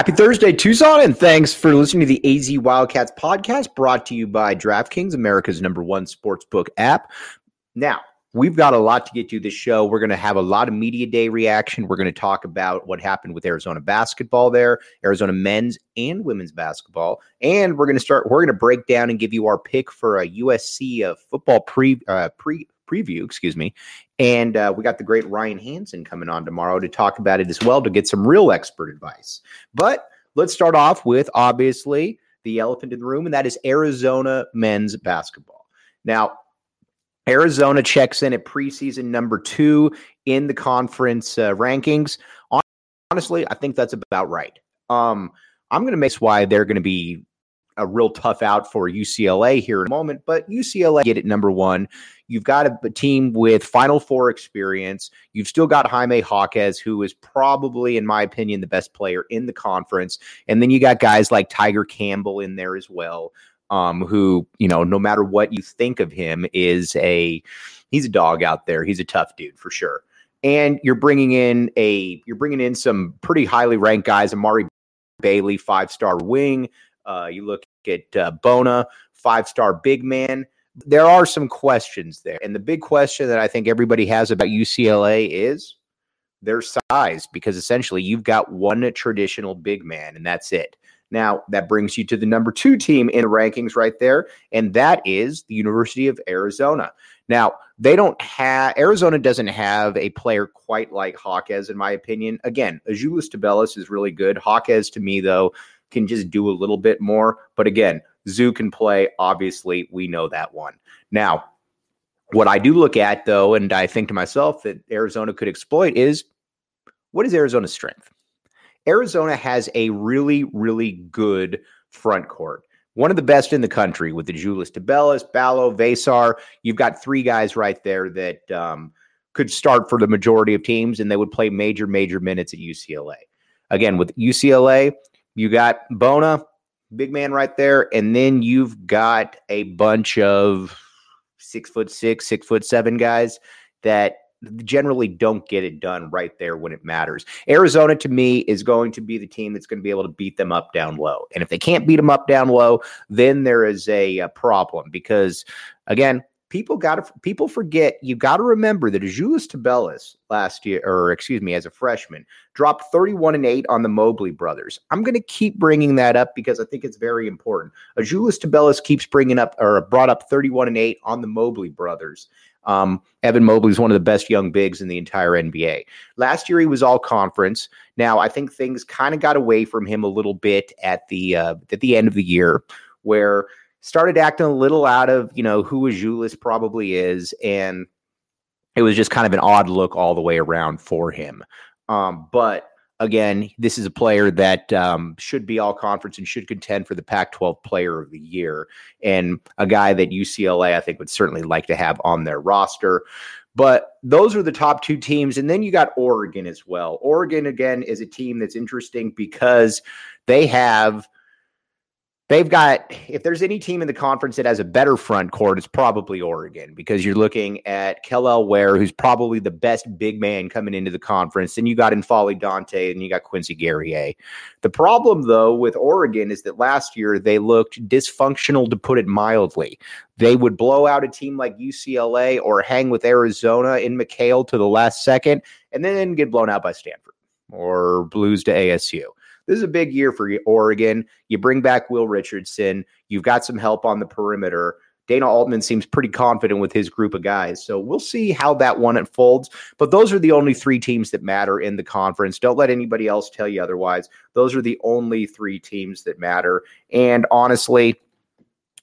Happy Thursday, Tucson, and thanks for listening to the AZ Wildcats podcast brought to you by DraftKings, America's number one sportsbook app. Now, we've got a lot to get to this show. We're going to have a lot of media day reaction. We're going to talk about what happened with Arizona basketball there, Arizona men's and women's basketball, and we're going to start. We're going to break down and give you our pick for a USC uh, football pre uh, pre preview, excuse me. And uh, we got the great Ryan Hansen coming on tomorrow to talk about it as well to get some real expert advice. But let's start off with obviously the elephant in the room, and that is Arizona men's basketball. Now, Arizona checks in at preseason number two in the conference uh, rankings. Honestly, I think that's about right. Um, I'm going to make why they're going to be a real tough out for UCLA here in a moment, but UCLA get it number one. You've got a, team with Final Four experience. You've still got Jaime Jaquez, who is probably, in my opinion, the best player in the conference. And then you got guys like Tyger Campbell in there as well, um, who, you know, no matter what you think of him, is a he's a dog out there. He's a tough dude for sure. And you're bringing in a you're bringing in some pretty highly ranked guys. Amari Bailey, five star wing. Uh, you look at uh, Bona, five star big man there are some questions there. And the big question that I think everybody has about UCLA is their size, because essentially you've got one traditional big man, and that's it. Now, that brings you to the number two team in rankings right there, and that is the University of Arizona. Now, they don't have, Arizona doesn't have a player quite like Hawkes, in my opinion. Again, Azuolas Tubelis is really good. Hawkes to me, though, can just do a little bit more. But again, Zoo can play. Obviously, we know that one. Now, what I do look at, though, and I think to myself that Arizona could exploit is what is Arizona's strength? Arizona has a really, really good front court. One of the best in the country with the Julius Tubelis, Ballo, Veesaar. You've got three guys right there that um, could start for the majority of teams, and they would play major, major minutes at UCLA. Again, with UCLA, you got Bona, big man right there, and then you've got a bunch of six foot six, six foot seven guys that generally don't get it done right there when it matters. Arizona to me is going to be the team that's going to be able to beat them up down low. And if they can't beat them up down low, then there is a, a problem because again, people got to people forget you got to remember that Azuolas Tubelis last year or excuse me as a freshman dropped 31 and 8 on the Mobley brothers. I'm going to keep bringing that up because I think it's very important. Azuolas Tubelis keeps bringing up or brought up 31 and 8 on the Mobley brothers. Um, Evan Mobley is one of the best young bigs in the entire NBA. Last year he was all conference. Now I think things kind of got away from him a little bit at the uh, at the end of the year where started acting a little out of, you know, who Azulis probably is. And it was just kind of an odd look all the way around for him. Um, but again, this is a player that um, should be all conference and should contend for the Pac 12 player of the year. And a guy that UCLA, I think, would certainly like to have on their roster. But those are the top two teams. And then you got Oregon as well. Oregon, again, is a team that's interesting because they have they've got if there's any team in the conference that has a better front court, it's probably Oregon because you're looking at Kel'el Ware, who's probably the best big man coming into the conference. Then you got N'Faly Dante and you got Quincy Guerrier. The problem though with Oregon is that last year they looked dysfunctional to put it mildly. They would blow out a team like UCLA or hang with Arizona in McKale to the last second and then get blown out by Stanford or blues to ASU. This is a big year for Oregon. You bring back Will Richardson. You've got some help on the perimeter. Dana Altman seems pretty confident with his group of guys. So we'll see how that one unfolds. But those are the only three teams that matter in the conference. Don't let anybody else tell you otherwise. Those are the only three teams that matter. And honestly,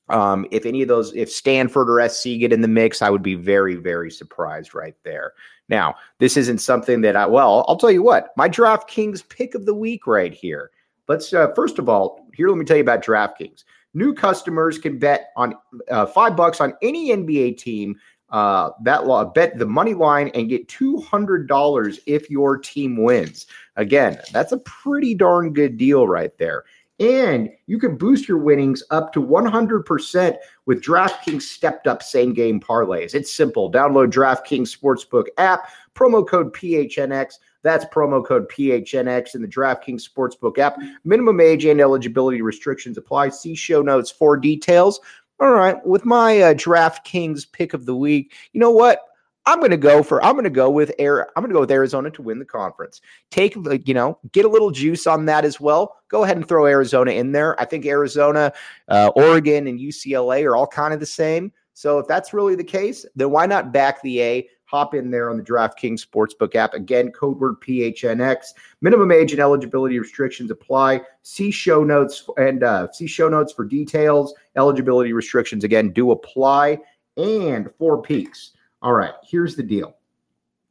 um, if any of those, if Stanford or SC get in the mix, I would be very, very surprised right there. Now, this isn't something that I, well, I'll tell you what, my DraftKings pick of the week right here. Let's, uh, first of all, here, let me tell you about DraftKings. New customers can bet on uh, five bucks on any NBA team. Uh, that law bet the money line and get two hundred dollars if your team wins. Again, that's a pretty darn good deal right there. And you can boost your winnings up to 100% with DraftKings stepped up same game parlays. It's simple. Download DraftKings Sportsbook app, promo code PHNX. That's promo code PHNX in the DraftKings Sportsbook app. Minimum age and eligibility restrictions apply. See show notes for details. All right, with my uh, DraftKings pick of the week, you know what? I'm going to go for I'm going to go with Air I'm going to go with Arizona to win the conference. Take you know get a little juice on that as well. Go ahead and throw Arizona in there. I think Arizona, uh, Oregon, and UCLA are all kind of the same. So if that's really the case, then why not back the A? Hop in there on the DraftKings Sportsbook app. Again, code word PHNX. Minimum age and eligibility restrictions apply. See show notes and uh, see show notes for details. Eligibility restrictions again do apply. And Four Peaks. All right, here's the deal.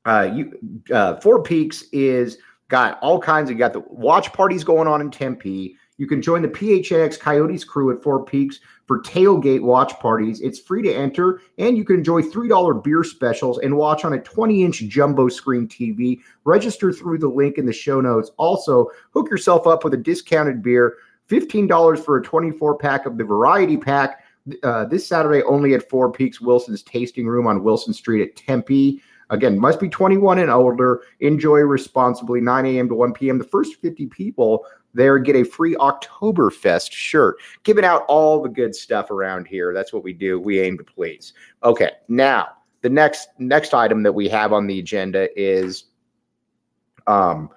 Uh, you uh, Four Peaks is got all kinds of you got the watch parties going on in Tempe. You can join the PHNX Coyotes crew at Four Peaks for tailgate watch parties. It's free to enter, and you can enjoy $3 beer specials and watch on a 20 inch jumbo screen TV. Register through the link in the show notes. Also, hook yourself up with a discounted beer $15 for a 24 pack of the variety pack. Uh, this Saturday only at Four Peaks Wilson's Tasting Room on Wilson Street at Tempe. Again, must be 21 and older. Enjoy responsibly. 9 a.m. to 1 p.m. The first 50 people there get a free Oktoberfest shirt. Giving out all the good stuff around here. That's what we do. We aim to please. Okay, now the next next item that we have on the agenda is um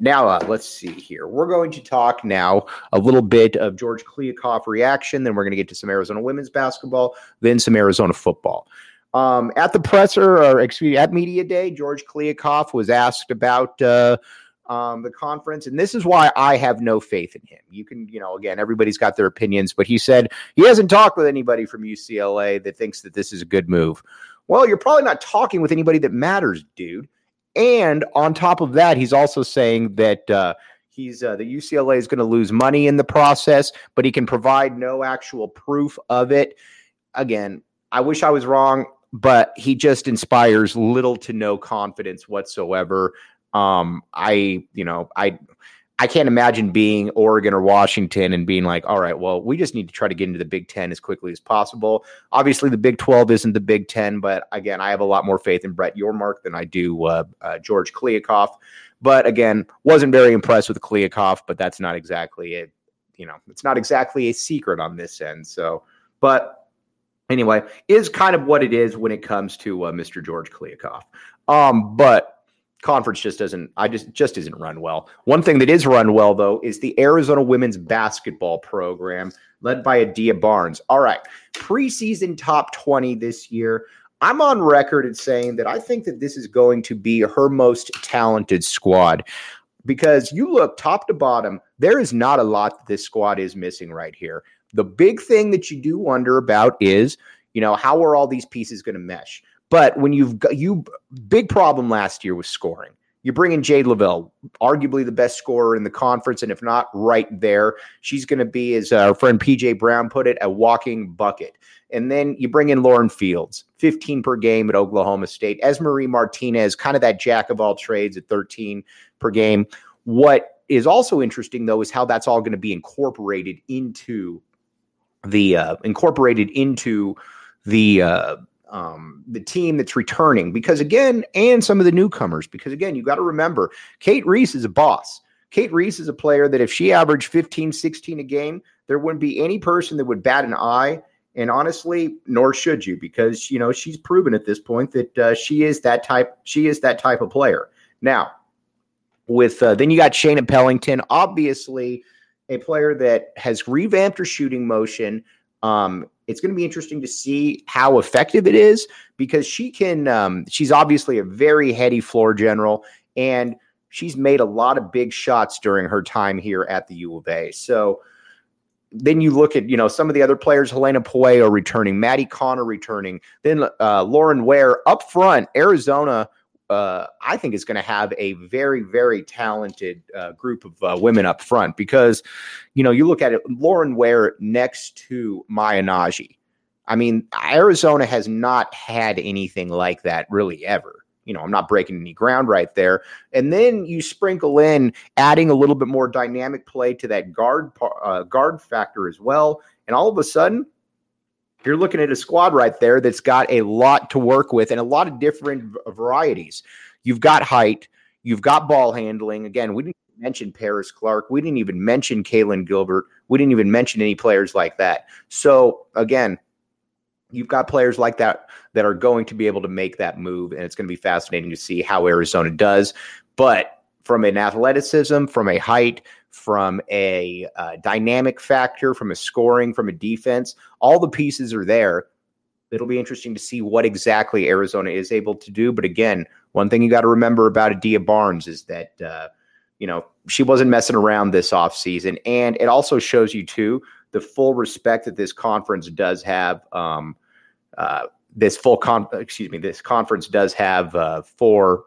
now uh, let's see here we're going to talk now a little bit of george kliavkoff reaction then we're going to get to some arizona women's basketball then some arizona football um, at the presser or excuse me at media day george kliavkoff was asked about uh, um, the conference. And this is why I have no faith in him. You can, you know, again, everybody's got their opinions, but he said he hasn't talked with anybody from UCLA that thinks that this is a good move. Well, you're probably not talking with anybody that matters, dude. And on top of that, he's also saying that uh, he's uh, the UCLA is going to lose money in the process, but he can provide no actual proof of it. Again, I wish I was wrong, but he just inspires little to no confidence whatsoever um, I, you know, I, I can't imagine being Oregon or Washington and being like, all right, well, we just need to try to get into the Big Ten as quickly as possible. Obviously, the Big 12 isn't the Big Ten, but again, I have a lot more faith in Brett Yormark than I do uh, uh, George Kliavkoff. But again, wasn't very impressed with Kliavkoff, but that's not exactly it. You know, it's not exactly a secret on this end. So, but anyway, is kind of what it is when it comes to uh, Mr. George Kliavkoff. Um, but conference just doesn't i just just isn't run well. One thing that is run well though is the arizona women's basketball program led by adia barnes. All right preseason top 20 this year. I'm on record at saying that i think that this is going to be her most talented squad because you look top to bottom there is not a lot that this squad is missing right here. The big thing that you do wonder about is you know how are all these pieces going to mesh but when you've got you big problem last year was scoring. You bring in Jade Loville, arguably the best scorer in the conference, and if not right there, she's going to be, as our friend PJ Brown put it, a walking bucket. And then you bring in Lauren Fields, 15 per game at Oklahoma State. Esmery Martinez, kind of that jack of all trades at 13 per game. What is also interesting though is how that's all going to be incorporated into the uh, incorporated into the uh, um, the team that's returning because again, and some of the newcomers because again, you got to remember Cate Reese is a boss. Cate Reese is a player that if she averaged 15, 16 a game, there wouldn't be any person that would bat an eye. And honestly, nor should you, because you know she's proven at this point that uh, she is that type. She is that type of player. Now, with uh, then you got Shaina Pellington, obviously a player that has revamped her shooting motion, um, it's going to be interesting to see how effective it is because she can. Um, she's obviously a very heady floor general, and she's made a lot of big shots during her time here at the U of A. So then you look at you know some of the other players, Helena Pueyo returning, Maddie Connor returning, then uh, Lauren Ware up front, Arizona uh, I think is going to have a very, very talented uh, group of uh, women up front because, you know, you look at it, Lauren Ware next to Maya Nnaji. I mean, Arizona has not had anything like that really ever. You know, I'm not breaking any ground right there. And then you sprinkle in adding a little bit more dynamic play to that guard uh, guard factor as well, and all of a sudden, you're looking at a squad right there that's got a lot to work with and a lot of different varieties. You've got height, You've got ball handling. Again, we didn't mention Paris Clark. We didn't even mention Kailyn Gilbert. We didn't even mention any players like that. So again, you've got players like that that are going to be able to make that move, and it's going to be fascinating to see how Arizona does. But from an athleticism, from a height, from a uh, dynamic factor, from a scoring, from a defense, all the pieces are there. It'll be interesting to see what exactly Arizona is able to do. But again, one thing you got to remember about Adia Barnes is that, uh, you know, she wasn't messing around this offseason. And it also shows you, too, the full respect that this conference does have. Um, uh, this full con, excuse me, this conference does have uh, for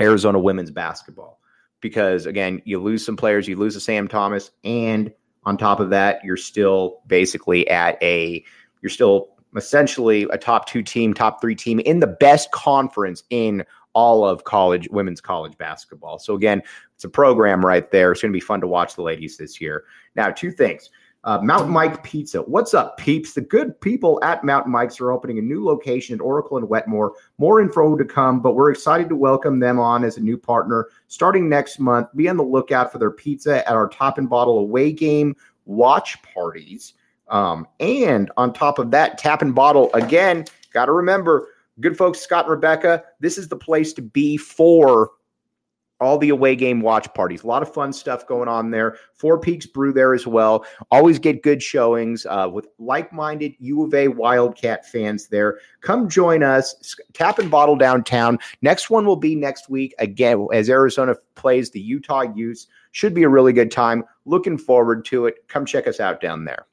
Arizona women's basketball. Because again, you lose some players, you lose a Sam Thomas, and on top of that, you're still basically at a, you're still essentially a top two team, top three team in the best conference in all of college women's college basketball. So again, it's a program right there. It's going to be fun to watch the ladies this year. Now, two things. Uh, Mountain Mike Pizza. What's up, peeps? The good people at Mountain Mike's are opening a new location at Oracle and Wetmore. More info to come, but we're excited to welcome them on as a new partner starting next month. Be on the lookout for their pizza at our top and bottle away game watch parties. Um, and on top of that, tap and bottle again. Got to remember, good folks, Scott and Rebecca, this is the place to be for all the away game watch parties. A lot of fun stuff going on there. Four Peaks Brew there as well. Always get good showings uh, with like minded U of A Wildcat fans there. Come join us. Tap and bottle downtown. Next one will be next week again as Arizona plays the Utah Utes. Should be a really good time. Looking forward to it. Come check us out down there.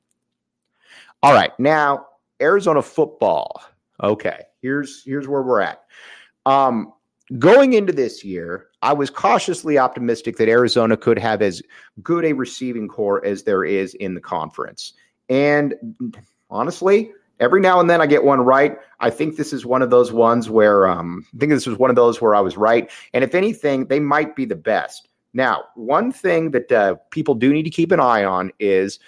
All right, now Arizona football. Okay, here's here's where we're at. Um, going into this year, I was cautiously optimistic that Arizona could have as good a receiving core as there is in the conference. And honestly, every now and then I get one right. I think this is one of those ones where um, I think this was one of those where I was right. And if anything, they might be the best. Now, one thing that uh, people do need to keep an eye on is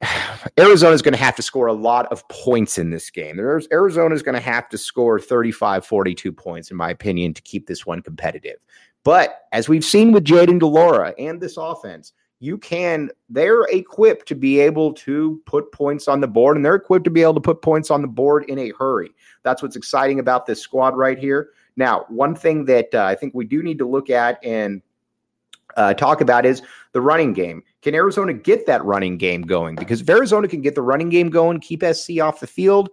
Arizona is going to have to score a lot of points in this game. Arizona is going to have to score 35, 42 points, in my opinion, to keep this one competitive. But as we've seen with Jayden de Laura and this offense, you can, they're equipped to be able to put points on the board, and they're equipped to be able to put points on the board in a hurry. That's what's exciting about this squad right here. Now, one thing that uh, I think we do need to look at and uh, talk about is the running game. Can Arizona get that running game going? Because if Arizona can get the running game going, keep SC off the field,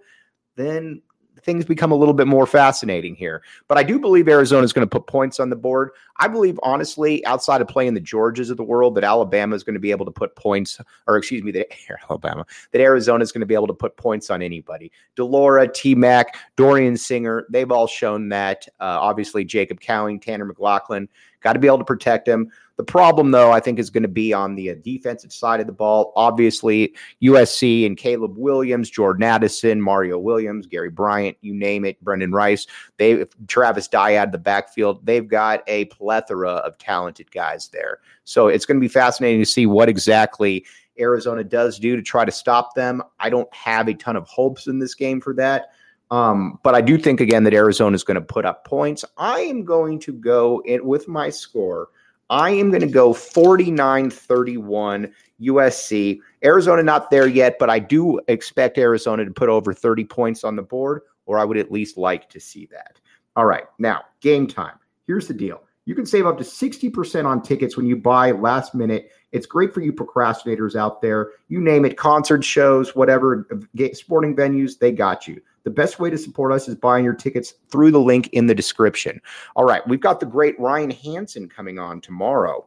then things become a little bit more fascinating here. But I do believe Arizona is going to put points on the board. I believe, honestly, outside of playing the Georges of the world, that Alabama is going to be able to put points, or excuse me, that Alabama, that Arizona is going to be able to put points on anybody. de Laura, T Mac, Dorian Singer, they've all shown that. Uh, obviously, Jacob Cowing, Tanner McLachlan, got to be able to protect him. The problem, though, I think is going to be on the uh, defensive side of the ball. Obviously, USC and Caleb Williams, Jordan Addison, Mario Williams, Gary Bryant, you name it, Brendan Rice, they Travis Dye the backfield. They've got a plethora of talented guys there. So it's going to be fascinating to see what exactly Arizona does do to try to stop them. I don't have a ton of hopes in this game for that. Um, but I do think again that Arizona is going to put up points. I am going to go in with my score I am going to go 49 31 USC. Arizona not there yet, but I do expect Arizona to put over 30 points on the board, or I would at least like to see that. All right, now game time. Here's the deal you can save up to 60% on tickets when you buy last minute. It's great for you procrastinators out there. You name it, concert shows, whatever, uh, sporting venues, they got you. The best way to support us is buying your tickets through the link in the description. All right, we've got the great Ryan Hansen coming on tomorrow.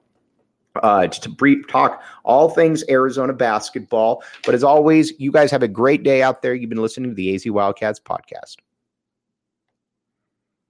Uh, to brief talk all things Arizona basketball. But as always, you guys have a great day out there. You've been listening to the AZ Wildcats podcast.